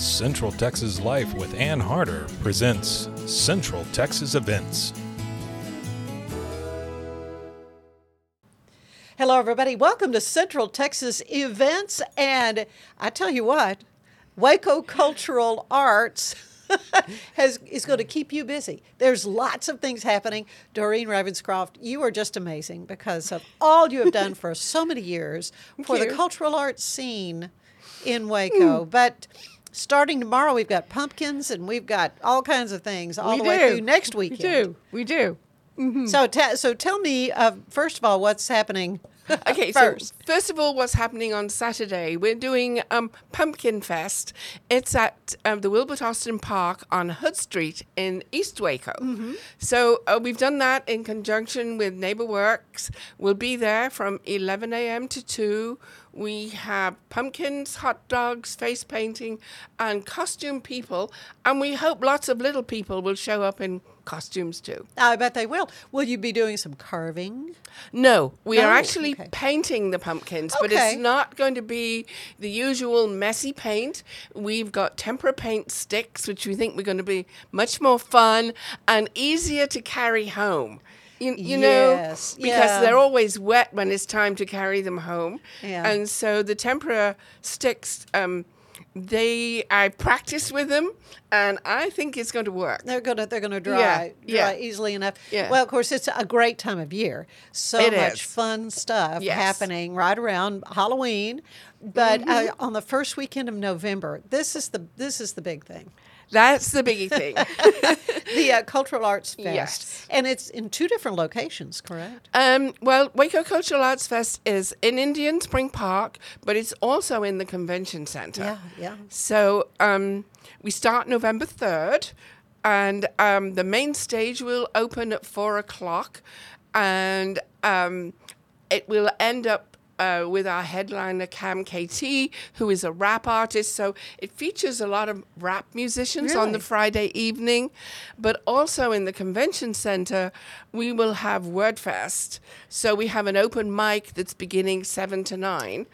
Central Texas Life with Ann Harder presents Central Texas Events. Hello, everybody. Welcome to Central Texas Events. And I tell you what, Waco Cultural Arts has, is going to keep you busy. There's lots of things happening. Doreen Ravenscroft, you are just amazing because of all you have done for so many years for the cultural arts scene in mm. Waco. But starting tomorrow, we've got pumpkins and we've got all kinds of things all we the do. way through next weekend. We do. We do. So, te- so tell me, uh, first of all, what's happening Okay, first? so first of all, what's happening on Saturday? We're doing um, Pumpkin Fest. It's at um, the Wilbert Austin Park on Hood Street in East Waco. Mm-hmm. So uh, we've done that in conjunction with Neighbor Works. We'll be there from 11 a.m. to 2. We have pumpkins, hot dogs, face painting, and costume people. And we hope lots of little people will show up in costumes too. I bet they will. Will you be doing some carving? No, we are actually Okay. painting the pumpkins, but it's not going to be the usual messy paint. We've got tempera paint sticks, which we think we're going to be much more fun and easier to carry home. You, you know, because yeah. they're always wet when it's time to carry them home. Yeah. And so the tempera sticks, um, they I practiced with them, and I think it's going to work. They're gonna they're gonna dry Yeah, dry yeah. easily enough. Yeah. Well, of course, it's a great time of year. So It much is. fun stuff Yes. happening right around Halloween. But Mm-hmm. uh, on the first weekend of November, this is the this is the big thing. That's the biggie thing. The uh, Cultural Arts Fest, Yes. and it's in two different locations, correct? Um, well, Waco Cultural Arts Fest is in Indian Spring Park, but it's also in the convention center. Yeah, yeah. So um, we start November 3rd, and um, the main stage will open at 4 o'clock, and um, it will end up. Uh, with our headliner Cam KT, who is a rap artist, so it features a lot of rap musicians on the Friday evening, but also in the convention center, we will have WordFest. So we have an open mic that's beginning seven to nine.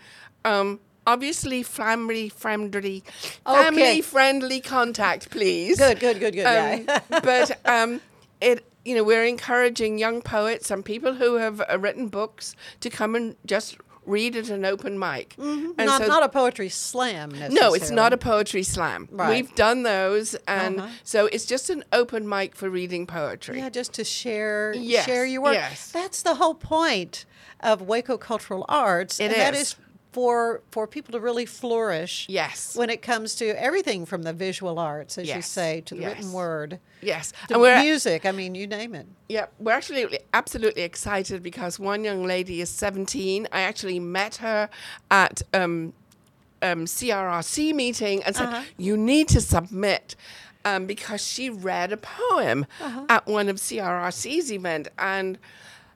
Um, obviously, family friendly, family Okay. friendly contact, please. Good, good, good, good. Um, yeah. but um, it, you know, we're encouraging young poets and people who have uh, written books to come and just read at an open mic. Mm-hmm. not so- not a poetry slam. no, it's not a poetry slam. Right. We've done those, and Uh-huh. so it's just an open mic for reading poetry. Yeah, just to share Yes, share your work. yes. That's the whole point of Waco Cultural Arts. It and that is. For for people to really flourish. Yes. When it comes to everything from the visual arts, as you say, to the written word, Yes, to and we're music. I mean, you name it. yeah, we're actually absolutely excited because one young lady is 17. I actually met her at um, um, CRRC meeting and said, "You need to submit." Um, because she read a poem at one of CRRC's event and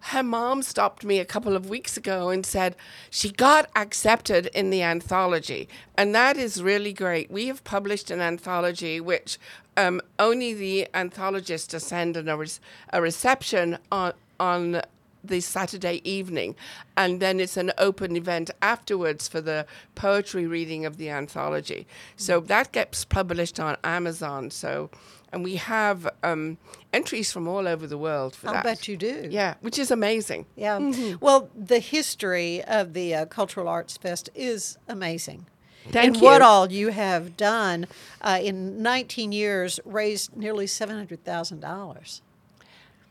her mom stopped me a couple of weeks ago and said she got accepted in the anthology and that is really great we have published an anthology which um, only the anthologists attend a, re- a reception on on the Saturday evening, and then it's an open event afterwards for the poetry reading of the anthology. So that gets published on Amazon. So, and we have um, entries from all over the world for I'll that. bet you do. Yeah, which is amazing. Yeah. Well, the history of the uh, Cultural Arts Fest is amazing. Thank and what all you have done uh, in 19 years, raised nearly $700,000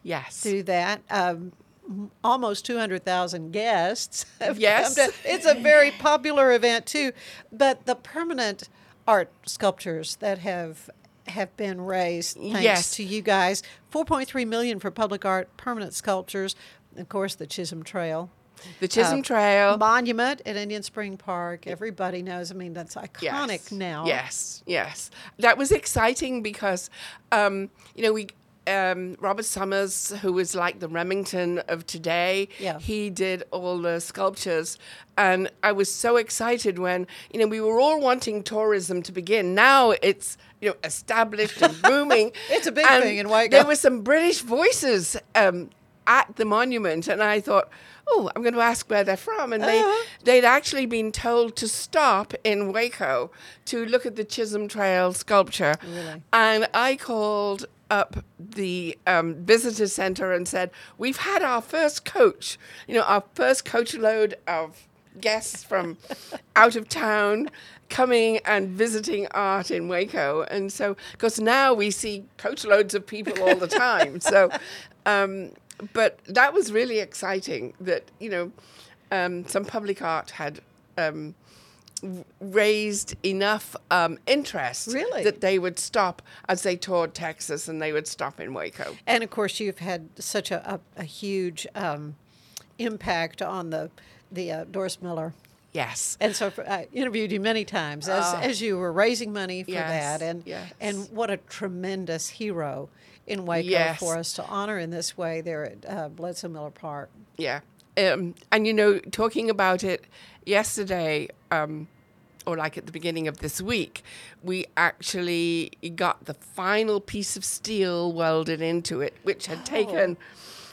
Yes. through that. Um, almost 200,000 guests. have come Yes. to- it's a very popular event too. But the permanent art sculptures that have have been raised thanks Yes. to you guys. 4.3 million for public art permanent sculptures. Of course, the Chisholm Trail. The Chisholm uh, Trail. Monument at Indian Spring Park. Everybody knows. I mean, that's iconic yes. now. Yes, yes. That was exciting because, um, you know, we. Um, Robert Summers, who was like the Remington of today, Yeah. he did all the sculptures, and I was so excited when you know we were all wanting tourism to begin. Now it's you know established and booming. It's a big And thing in Waco. There were some British voices um, at the monument, and I thought, oh, I'm going to ask where they're from, and they Uh-huh. they'd actually been told to stop in Waco to look at the Chisholm Trail sculpture. Really? And I called up the um, visitor center and said, We've had our first coach, you know, our first coach load of guests from out of town coming and visiting art in Waco. And so, because now we see coach loads of people all the time. so, um, but that was really exciting that, you know, um, some public art had. Raised enough um, interest Really? that they would stop as they toured Texas and they would stop in Waco. And of course, you've had such a, a, a huge um, impact on the the uh, Doris Miller. Yes. And so for, I interviewed you many times as, as you were raising money for Ah. Yes, that, and yes. and what a tremendous hero in Waco Yes. for us to honor in this way there at uh, Bledsoe Miller Park. Yeah. Um, and you know, talking about it yesterday, um, or like at the beginning of this week, we actually got the final piece of steel welded into it, which had taken.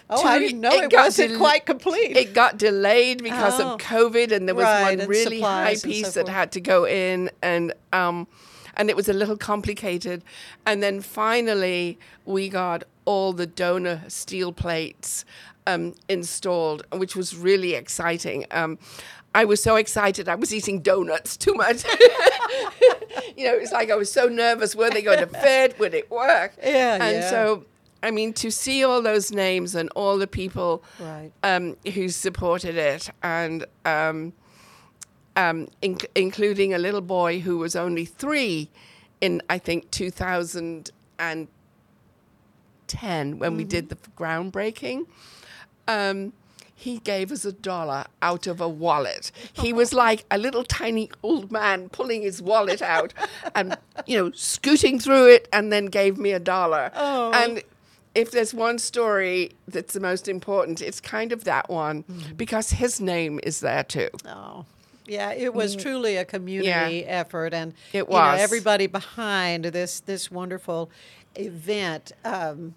Oh, I didn't know it got wasn't quite complete. It got delayed because Oh. of COVID, and there was Right, one really high and so piece that had to go in, and um, and it was a little complicated. And then finally, we got all the donor steel plates um, installed, which was really exciting. Um, I was so excited. I was eating donuts too much. you know, it's like I was so nervous. Were they going to fit? Would it work? Yeah, And yeah. so, I mean, to see all those names and all the people Right. um, who supported it, and um, inc- including a little boy who was only three in, I think, 2010 when we did the groundbreaking. Um, he gave us a dollar out of a wallet. He was like a little tiny old man pulling his wallet out and, you know, scooting through it and then gave me a dollar. Oh. And if there's one story that's the most important, it's kind of that one because his name is there too. Oh, yeah, it was truly a community effort, and. It you know, was. everybody behind this this wonderful event. Um,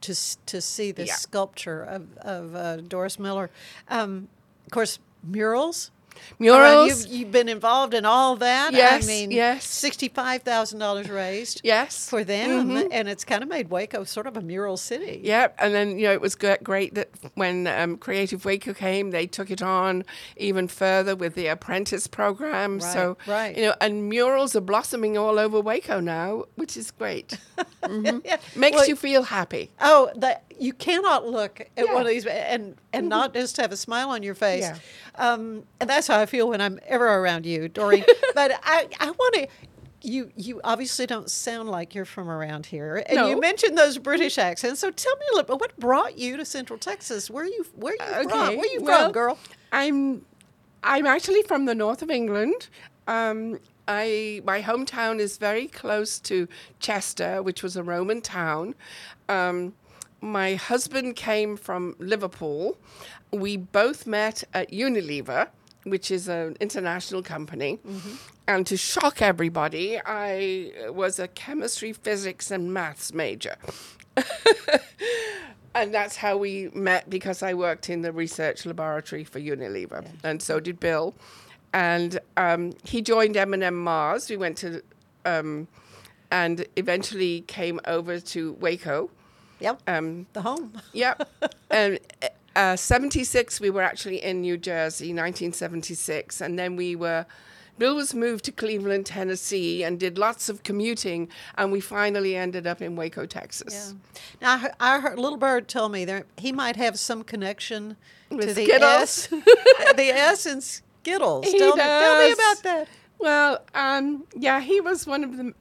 to to see the Yeah. sculpture of of uh, Doris Miller, um, of course, murals. Around- Murals. You've, you've been involved in all that. Yes, I mean, yes. sixty-five thousand dollars raised. Yes. for them, and it's kind of made Waco sort of a mural city. Yeah, and then you know it was great that when um, Creative Waco came, they took it on even further with the apprentice program. so right. you know, and murals are blossoming all over Waco now, which is great. Mhm. Yeah. Makes Well, you feel happy. Oh, that you cannot look at Yeah. one of these and and not just have a smile on your face. Yeah. Um, and that's how I feel when I'm ever around you, Doreen. but I I want to. You you obviously don't sound like you're from around here, and you mentioned those British accents. So tell me a little bit. What brought you to Central Texas? Where you where you from? Where are you well, from, girl? I'm I'm actually from the north of England. Um, I my hometown is very close to Chester, which was a Roman town. Um, my husband came from Liverpool. We both met at Unilever, which is an international company. And to shock everybody, I was a chemistry, physics, and maths major. And that's how we met because I worked in the research laboratory for Unilever, and so did Bill. And um, he joined M&M Mars. We went to, um, and eventually came over to Waco. Yep. Um, the home. Yep. and uh, 76, we were actually in New Jersey, 1976. And then we were Bill was moved to Cleveland, Tennessee, and did lots of commuting, and we finally ended up in Waco, Texas. Yeah. Now I heard, I heard Little Bird tell me there he might have some connection to the Skittles? S, the S in Skittles. He tell, me, tell me about that. Well, um, yeah, he was one of the.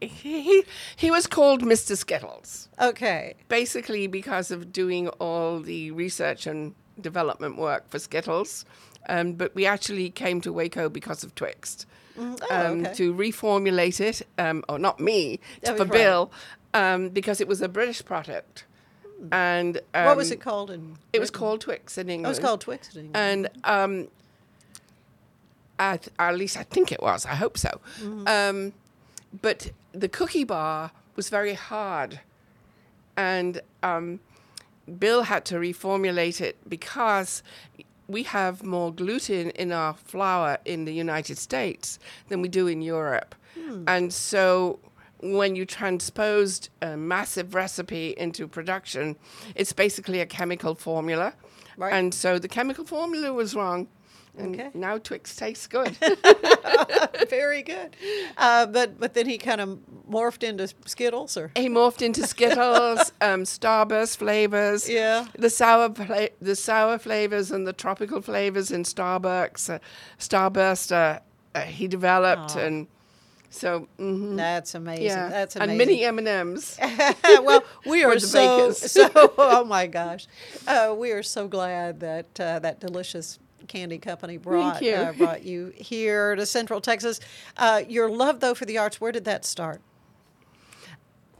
He, he, was called Mr. Skittles, Okay. basically because of doing all the research and development work for Skittles. Um, but we actually came to Waco because of Twix. Oh, um, okay. to reformulate it, um, or not me, Oh, for. Bill, um, because it was a British product. And um, what was it called in? It was called Twix in England. Oh, it was called Twix. in England. And um, I th- at least I think it was. I hope so. Mm-hmm. Um, but the cookie bar was very hard, and um, Bill had to reformulate it because we have more gluten in our flour in the United States than we do in Europe, Hmm. and so. When you transposed a massive recipe into production, it's basically a chemical formula. Right. And so the chemical formula was wrong. And Okay. now Twix tastes good. Very good. Uh, but but then he kind of morphed into Skittles, or he morphed into Skittles, um, Starburst flavors. Yeah. The sour the sour flavors and the tropical flavors in Starbucks, uh, Starburst. Uh, uh, he developed and so mhm, that's amazing. yeah, That's amazing. and mini M and M's. well, we are so so. Oh my gosh, uh, we are so glad that uh, that delicious candy company brought you. Uh, brought you here to Central Texas. Uh, your love though for the arts, where did that start?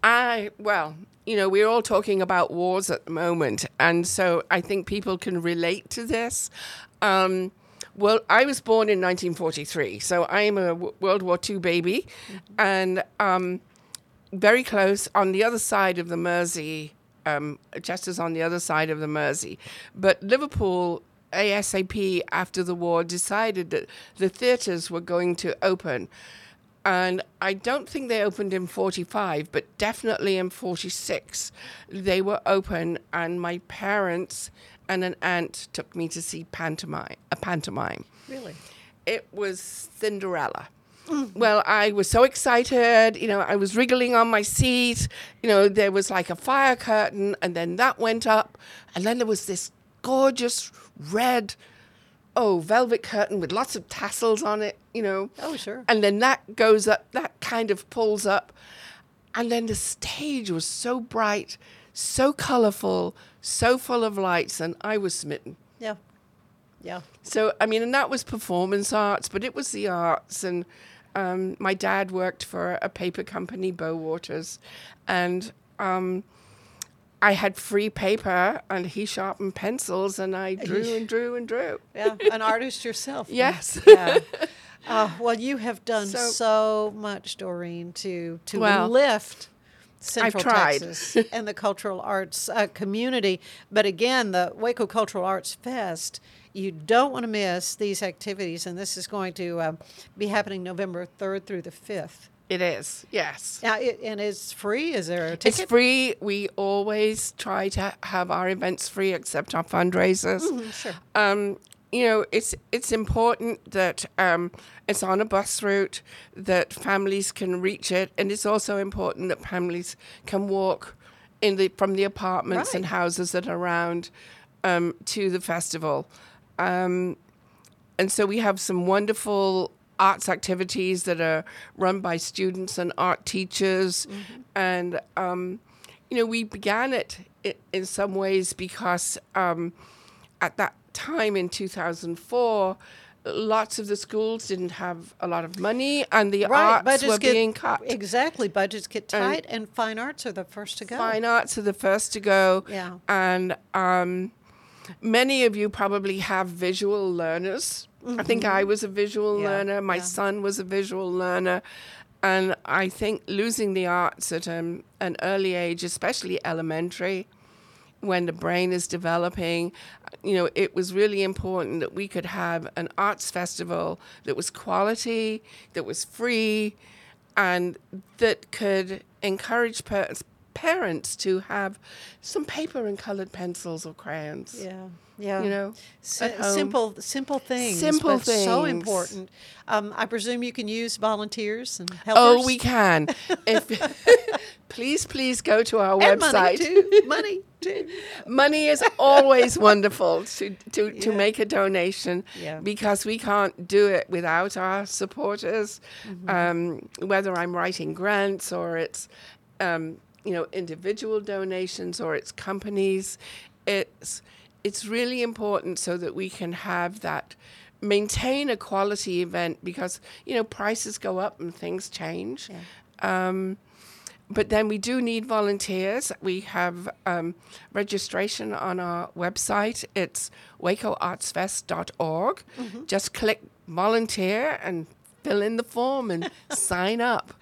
I well, you know, we're all talking about wars at the moment, and so I think people can relate to this. Um, well, I was born in 1943, so I'm a W- World War II baby, and um, very close on the other side of the Mersey, um, just as on the other side of the Mersey. But Liverpool, ASAP after the war, decided that the theatres were going to open. And I don't think they opened in 45, but definitely in 46. They were open, and my parents and an aunt took me to see pantomime, a pantomime Really? it was Cinderella. Well, I was so excited. You know, I was wriggling on my seat. You know, there was like a fire curtain, and then that went up, and then there was this gorgeous red, oh, velvet curtain with lots of tassels on it. You know. Oh, sure. And then that goes up. That kind of pulls up, and then the stage was so bright, so colorful, so full of lights, and I was smitten. Yeah. Yeah. So, I mean, and that was performance arts, but it was the arts. And um, my dad worked for a paper company, Bowaters, and um, I had free paper, and he sharpened pencils, and I drew and drew and drew. Yeah. An artist yourself. Yes. Yeah. Uh, well, you have done so, So- much, Doreen, to to Well, lift Central. Texas and the cultural arts uh, community. But again, the Waco Cultural Arts Fest. You don't want to miss these activities, and this is going to um, be happening November third through the fifth. It is, yes. Now, it, and it's free. Is there a ticket? It's free. We always try to have our events free, except our fundraisers. sure. Um, you know, it's it's important that um, it's on a bus route, that families can reach it, and it's also important that families can walk in the from the apartments and houses that are around um, to the festival. Um, and so we have some wonderful arts activities that are run by students and art teachers and um, you know we began it in some ways because um, at that time in 2004 lots of the schools didn't have a lot of money and the arts were get being cut exactly. Budgets get tight, and fine arts are the first to go. Fine arts are the first to go. Yeah. And um, many of you probably have visual learners. I think I was a visual Mm-hmm. Yeah, learner. My yeah. son was a visual learner. And I think losing the arts at um, an early age, especially elementary, when the brain is developing, you know, it was really important that we could have an arts festival that was quality, that was free, and that could encourage per- parents to have some paper and colored pencils or crayons. Yeah, yeah. You know, S- simple, simple things. Simple but So important. Um, I presume you can use volunteers and helpers. Oh, we can. if please, please go to our and website. money too. money too. Money is always wonderful to, to, to make a donation Yeah. because we can't do it without our supporters. Mm-hmm. Um, whether I'm writing grants or it's um, you know individual donations or it's companies, it's it's really important so that we can have that maintain a quality event because you know prices go up and things change. Um, but then we do need volunteers. We have um, registration on our website. It's wacoartsfest.org. Just click volunteer and fill in the form and sign up.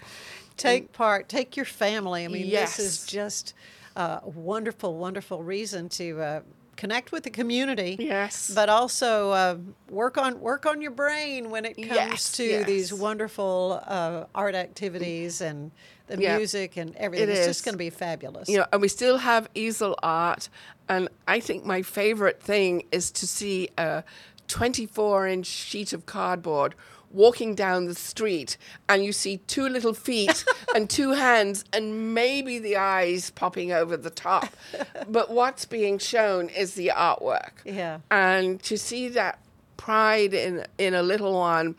Take part. Take your family. I mean, Yes. this is just a wonderful, wonderful reason to uh, connect with the community. Yes. But also uh, work on work on your brain when it comes Yes, to these wonderful uh, art activities and the Yeah. music and everything. It it's is. just going to be fabulous. You know, and we still have easel art. And I think my favorite thing is to see a 24 inch sheet of cardboard walking down the street and you see two little feet and two hands and maybe the eyes popping over the top. But what's being shown is the artwork. Yeah. And to see that pride in in a little one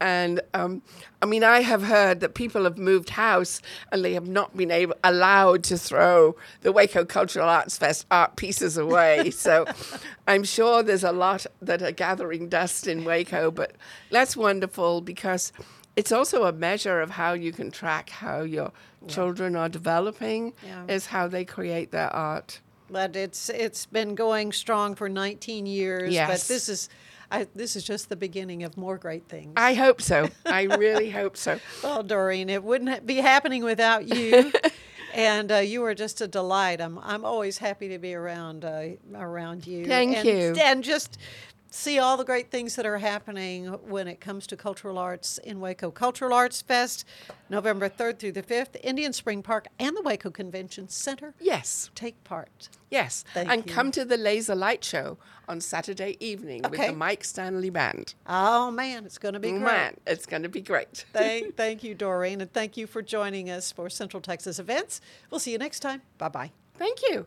and um, I mean, I have heard that people have moved house and they have not been able allowed to throw the Waco Cultural Arts Fest art pieces away. so I'm sure there's a lot that are gathering dust in Waco, but that's wonderful because it's also a measure of how you can track how your children are developing, Yeah. is how they create their art. But it's it's been going strong for 19 years. Yes. But this is I, this is just the beginning of more great things. I hope so. I really hope so. Well, Doreen, it wouldn't be happening without you. and uh, you are just a delight. I'm I'm always happy to be around uh, around you. Thank and, you. And just see all the great things that are happening when it comes to cultural arts in Waco. Cultural Arts Fest, November 3rd through the 5th, Indian Spring Park and the Waco Convention Center. Yes. Take part. Yes, Thank and you. come to the Laser Light Show on Saturday evening with the Mike Stanley Band. Oh man, it's going to be great. Man, it's going to be great. thank, thank you, Doreen, and thank you for joining us for Central Texas events. We'll see you next time. Bye bye. Thank you.